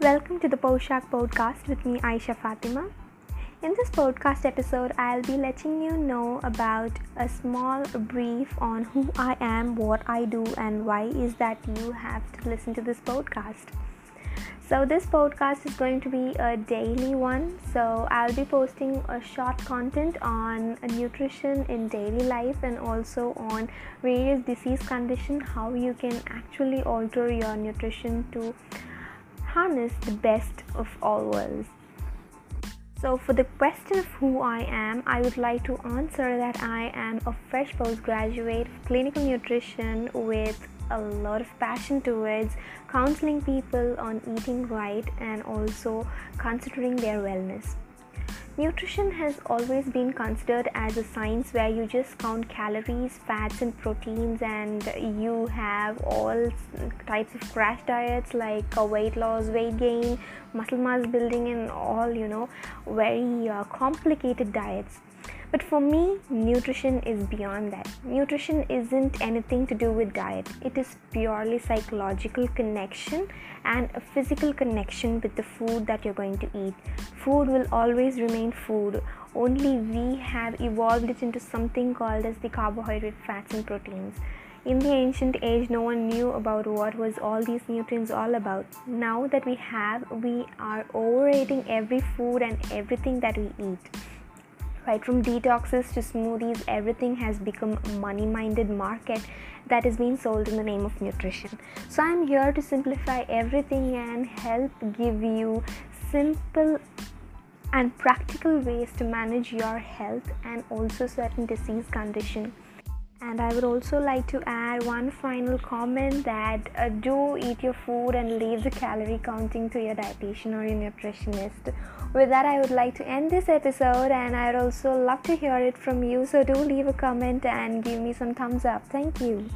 Welcome to the Poshak podcast with me, Aisha Fatima. In this podcast episode, I'll be letting you know about a small brief on who I am, what I do, and why is that you have to listen to this podcast. So, this podcast is going to be a daily one. So, I'll be posting a short content on nutrition in daily life and also on various disease condition how you can actually alter your nutrition to harness the best of all worlds. So, for the question of who I am, I would like to answer that I am a fresh postgraduate of clinical nutrition with a lot of passion towards counseling people on eating right and also considering their wellness. Nutrition has always been considered as a science where you just count calories, fats, and proteins, and you have all types of crash diets like weight loss, weight gain, muscle mass building, and all you know, very uh, complicated diets. But for me, nutrition is beyond that. Nutrition isn't anything to do with diet, it is purely psychological connection and a physical connection with the food that you're going to eat. Food will always remain food, only we have evolved it into something called as the carbohydrate, fats, and proteins. In the ancient age, no one knew about what was all these nutrients all about. Now that we have, we are overrating every food and everything that we eat right? From detoxes to smoothies everything has become a money minded market that is being sold in the name of nutrition. So i'm here to simplify everything and help give you simple and practical ways to manage your health and also certain disease condition and I would also like to add one final comment that uh, do eat your food and leave the calorie counting to your dietitian or your nutritionist. With that, I would like to end this episode and I'd also love to hear it from you. So do leave a comment and give me some thumbs up. Thank you.